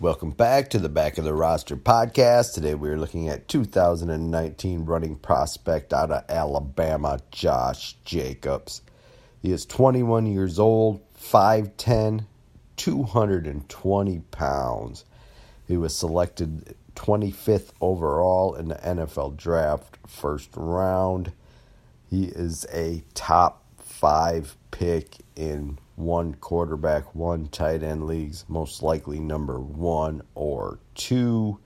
Welcome back to the Back of the Roster podcast. Today we are looking at 2019 running prospect out of Alabama, Josh Jacobs. He is 21 years old, 5'10, 220 pounds. He was selected 25th overall in the NFL draft, first round. He is a top five pick in one quarterback, one tight end leagues, most likely number one or two.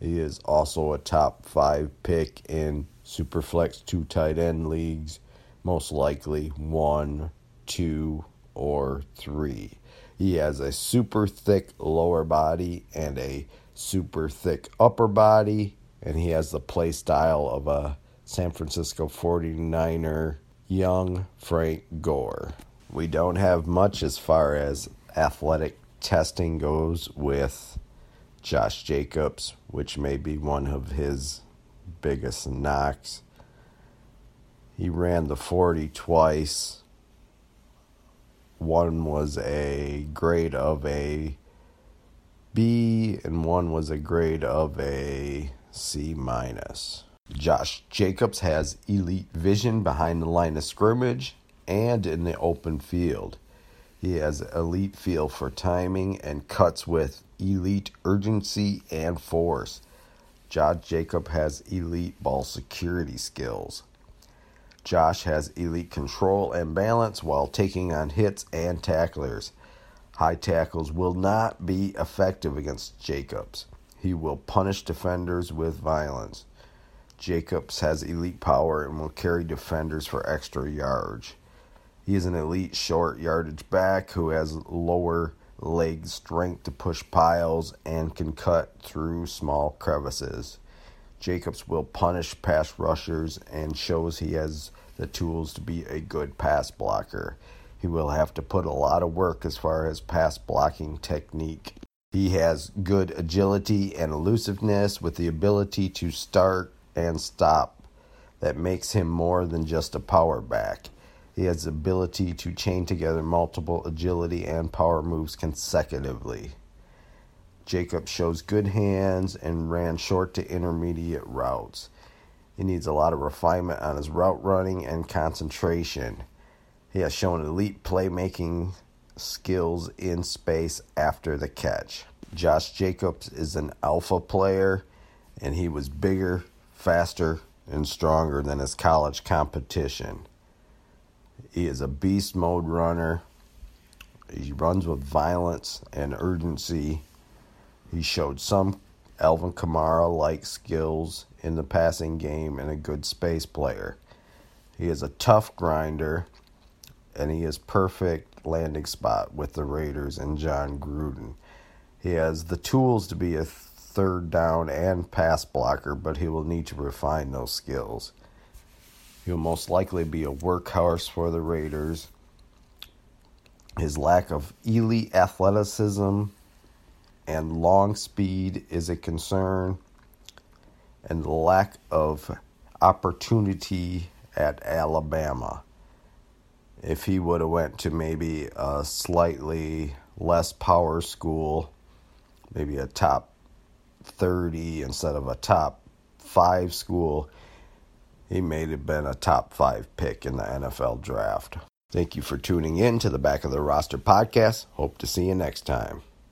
He is also a top five pick in Superflex two tight end leagues, most likely one, two, or three. He has a super thick lower body and a super thick upper body, and he has the play style of a San Francisco 49er young Frank Gore. We don't have much as far as athletic testing goes with Josh Jacobs, which may be one of his biggest knocks. He ran the 40 twice. One was a grade of a B, and one was a grade of a C minus. Josh Jacobs has elite vision behind the line of scrimmage and in the open field. He has elite feel for timing and cuts with elite urgency and force. Josh Jacob has elite ball security skills. Josh has elite control and balance while taking on hits and tacklers. High tackles will not be effective against Jacobs. He will punish defenders with violence. Jacobs has elite power and will carry defenders for extra yards. He is an elite short yardage back who has lower leg strength to push piles and can cut through small crevices. Jacobs will punish pass rushers and shows he has the tools to be a good pass blocker. He will have to put a lot of work as far as pass blocking technique. He has good agility and elusiveness with the ability to start and stop that makes him more than just a power back. He has the ability to chain together multiple agility and power moves consecutively. Jacob shows good hands and ran short to intermediate routes. He needs a lot of refinement on his route running and concentration. He has shown elite playmaking skills in space after the catch. Josh Jacobs is an alpha player, and he was bigger, faster, and stronger than his college competition. He is a beast mode runner. He runs with violence and urgency. He showed some Alvin Kamara like skills in the passing game and a good space player. He is a tough grinder and he is perfect landing spot with the Raiders and Jon Gruden. He has the tools to be a third down and pass blocker, but he will need to refine those skills. He'll most likely be a workhorse for the Raiders. His lack of elite athleticism and long speed is a concern, and the lack of opportunity at Alabama. If he would have went to maybe a slightly less power school, maybe a top 30 instead of a top 5 school, he may have been a top five pick in the NFL draft. Thank you for tuning in to the Back of the Roster podcast. Hope to see you next time.